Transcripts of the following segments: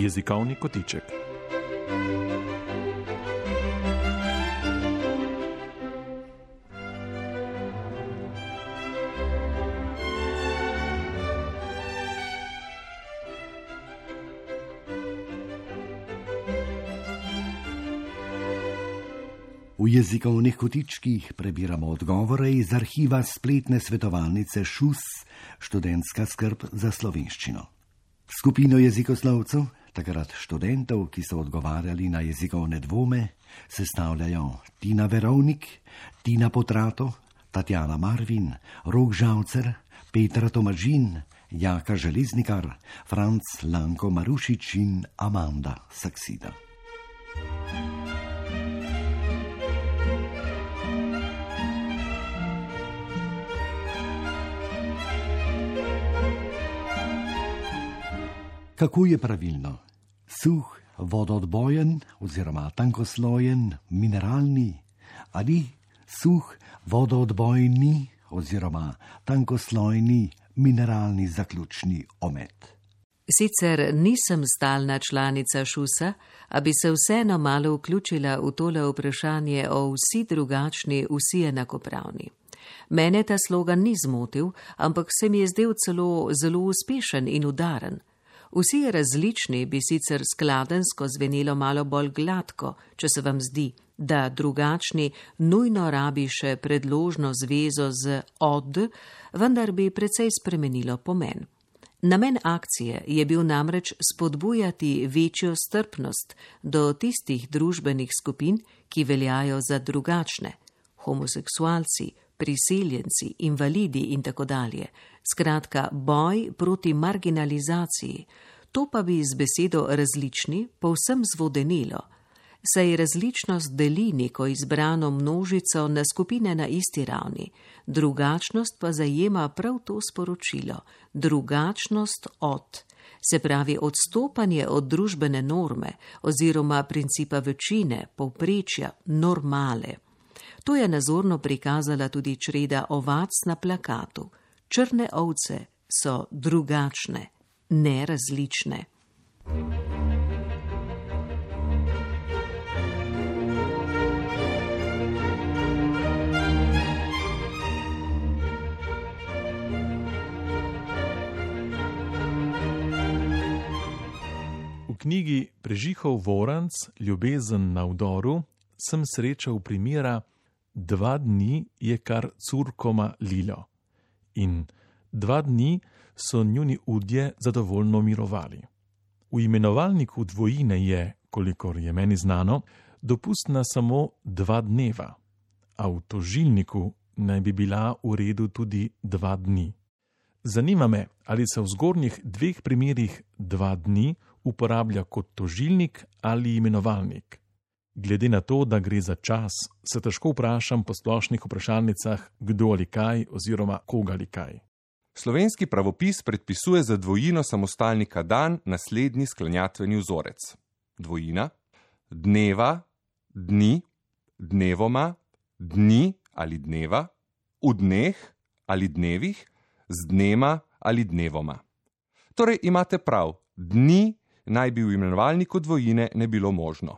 Jezikovni kotiček. V jezikovnih kotičkih prebiramo odgovore iz arhiva spletne svetovalnice ŠUS, študentska skrb za slovenščino. Skupino jezikoslovcev, takrat študentov, ki so odgovarjali na jezikovne dvome, sestavljajo Tina Verovnik, Tina Potrato, Tatjana Marvin, Rok Žavcer, Petra Tomažin, Jaka Železnikar, Franc Lanko Marušič in Amanda Saksida. Kako je pravilno? Suh, vodoodbojen oziroma tankoslojen, mineralni ali suh, vodoodbojni oziroma tankoslojni, mineralni zaključni omet. Sicer nisem stalna članica šusa, a bi se vseeno malo vključila v tole vprašanje o vsi drugačni, vsi enakopravni. Mene ta slogan ni zmotil, ampak se mi je zdel celo zelo uspešen in udaren. Vsi različni bi sicer skladensko zvenelo malo bolj gladko, če se vam zdi, da drugačni nujno rabi še predložno zvezo z od, vendar bi precej spremenilo pomen. Namen akcije je bil namreč spodbujati večjo strpnost do tistih družbenih skupin, ki veljajo za drugačne, homoseksualci, priseljenci, invalidi in tako dalje. Skratka, boj proti marginalizaciji. To pa bi z besedo različni povsem zvodenilo, saj različnost deli neko izbrano množico na skupine na isti ravni, drugačnost pa zajema prav to sporočilo: drugačnost od. Se pravi odstopanje od družbene norme oziroma principa večine, povprečja, normale. To je nazorno prikazala tudi čreda ovac na plakatu. Črne ovce so drugačne, nerazlične. V knjigi Prežihov Voranc, ljubezen na vdoru, sem srečal primera, dva dni je kar curkoma lilo. In dva dni so njuni udje zadovoljno mirovali. V imenovalniku dvojine je, kolikor je meni znano, dopustna samo dva dneva, a v tožilniku naj bi bila v redu tudi dva dni. Zanima me, ali se v zgornjih dveh primerih dva dni uporablja kot tožilnik ali imenovalnik. Glede na to, da gre za čas, se težko vprašam po splošnih vprašalnicah, kdo ali kaj oziroma koga ali kaj. Slovenski pravopis predpisuje za dvojino samostalnika dan naslednji sklanjatveni vzorec: dvojina, dneva, dni, dnevoma, dni ali dneva, v dneh ali dnevih, z dnema ali dnevoma. Torej imate prav, dni naj bi v imenovalniku dvojine ne bilo možno.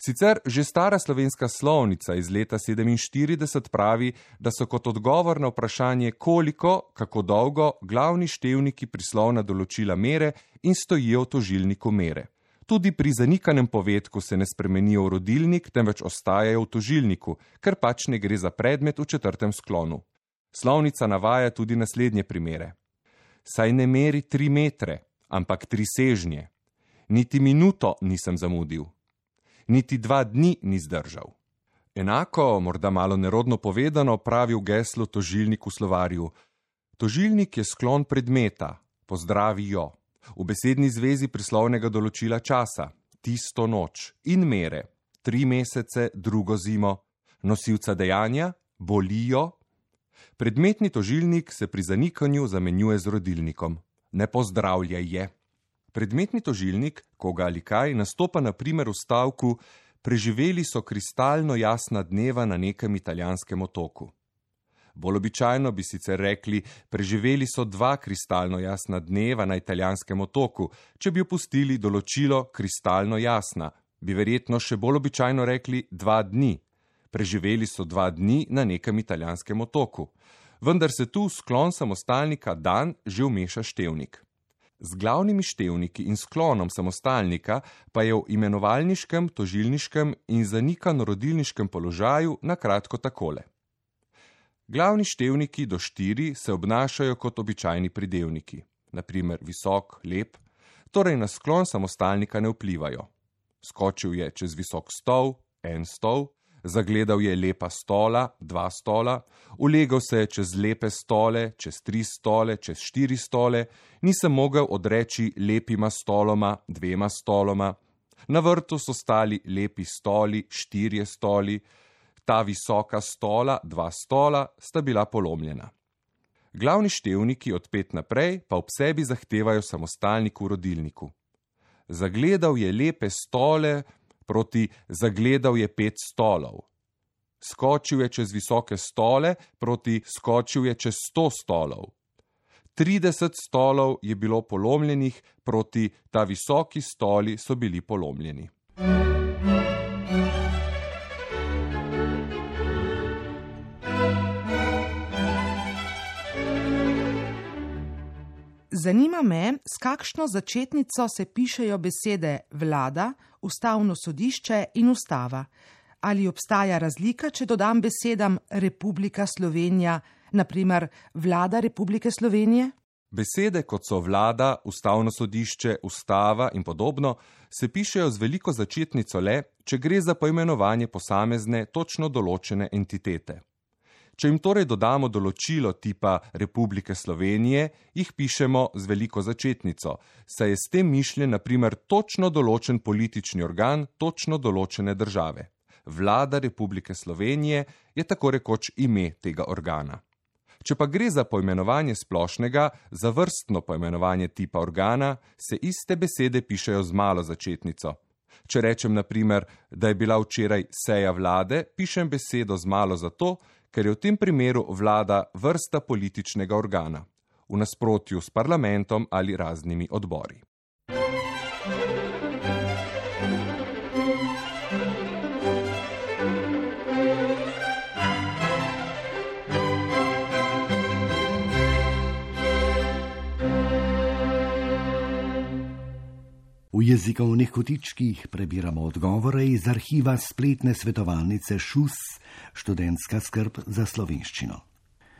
Sicer že stara slovenska slovnica iz leta 47 pravi, da so kot odgovor na vprašanje, koliko, kako dolgo, glavni števniki prislovna določila mere in stojijo v tožilniku mere. Tudi pri zanikanem povedku se ne spremenijo v rodilnik, temveč ostajajo v tožilniku, ker pač ne gre za predmet v četrtem sklonu. Slovnica navaja tudi naslednje primere. Saj ne meri tri metre, ampak tri sežnje. Niti minuto nisem zamudil niti dva dni ni zdržal. Enako, morda malo nerodno povedano, pravi v geslu tožilnik v slovarju: Tožilnik je sklon predmeta, pozdravi jo, v besedni zvezi prislovnega določila časa, tisto noč in mere, tri mesece, drugo zimo, nosilca dejanja, bolijo. Predmetni tožilnik se pri zanikanju zamenjuje z rodilnikom, ne pozdravlja je. Predmetni tožilnik, koga ali kaj, nastopa na primer v stavku: Preživeli so kristalno jasna dneva na nekem italijanskem otoku. Bolj običajno bi sicer rekli, preživeli so dva kristalno jasna dneva na italijanskem otoku, če bi opustili določilo kristalno jasna, bi verjetno še bolj običajno rekli dva dni. Preživeli so dva dni na nekem italijanskem otoku. Vendar se tu sklon samostalnika dan že umeša števnik. Z glavnimi števniki in sklonom samostalnika pa je v imenovalniškem, tožilniškem in zanikano rodilniškem položaju na kratko takole. Glavni števniki do štiri se obnašajo kot običajni pridevniki, naprimer visok, lep, torej na sklon samostalnika ne vplivajo. Skočil je čez visok stol, en stol, zagledal je lepa stola, dva stola, ulegal se je čez lepe stole, čez tri stole, čez štiri stole, nisem mogel odreči lepima stoloma, dvema stoloma. Na vrtu so stali lepi stoli, štirje stoli, ta visoka stola, dva stola, sta bila polomljena. Glavni števniki od pet naprej pa ob sebi zahtevajo samostalnik v rodilniku. Zagledal je lepe stole, proti zagledal je pet stolov. Skočil je čez visoke stole, proti skočil je čez sto stolov. 30 stolov je bilo polomljenih, proti ta visoki stoli so bili polomljeni. Zanima me, s kakšno začetnico se pišejo besede vlada, ustavno sodišče in ustava. Ali obstaja razlika, če dodam besedam Republika Slovenija, naprimer vlada Republike Slovenije? Besede kot so vlada, ustavno sodišče, ustava in podobno se pišejo z veliko začetnico le, če gre za poimenovanje posamezne, točno določene entitete. Če jim torej dodamo določilo tipa Republike Slovenije, jih pišemo z veliko začetnico, saj je s tem mišljen naprimer točno določen politični organ točno določene države. Vlada Republike Slovenije je tako rekoč ime tega organa. Če pa gre za poimenovanje splošnega, za vrstno poimenovanje tipa organa, se iste besede pišejo z malo začetnico. Če rečem naprimer, da je bila včeraj seja vlade, pišem besedo z malo zato, ker je v tem primeru vlada vrsta političnega organa, v nasprotju s parlamentom ali raznimi odbori. Jezikovnih kotičkih prebiramo odgovore iz arhiva spletne svetovalnice ŠUS, študentska skrb za slovenščino.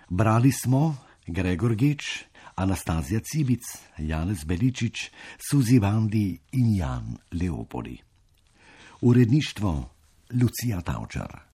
Brali smo Gregor Geč, Anastazija Cibic, Janez Beličič, Suzi Vandi in Jan Leopoli. Uredništvo Lucija Tavčar.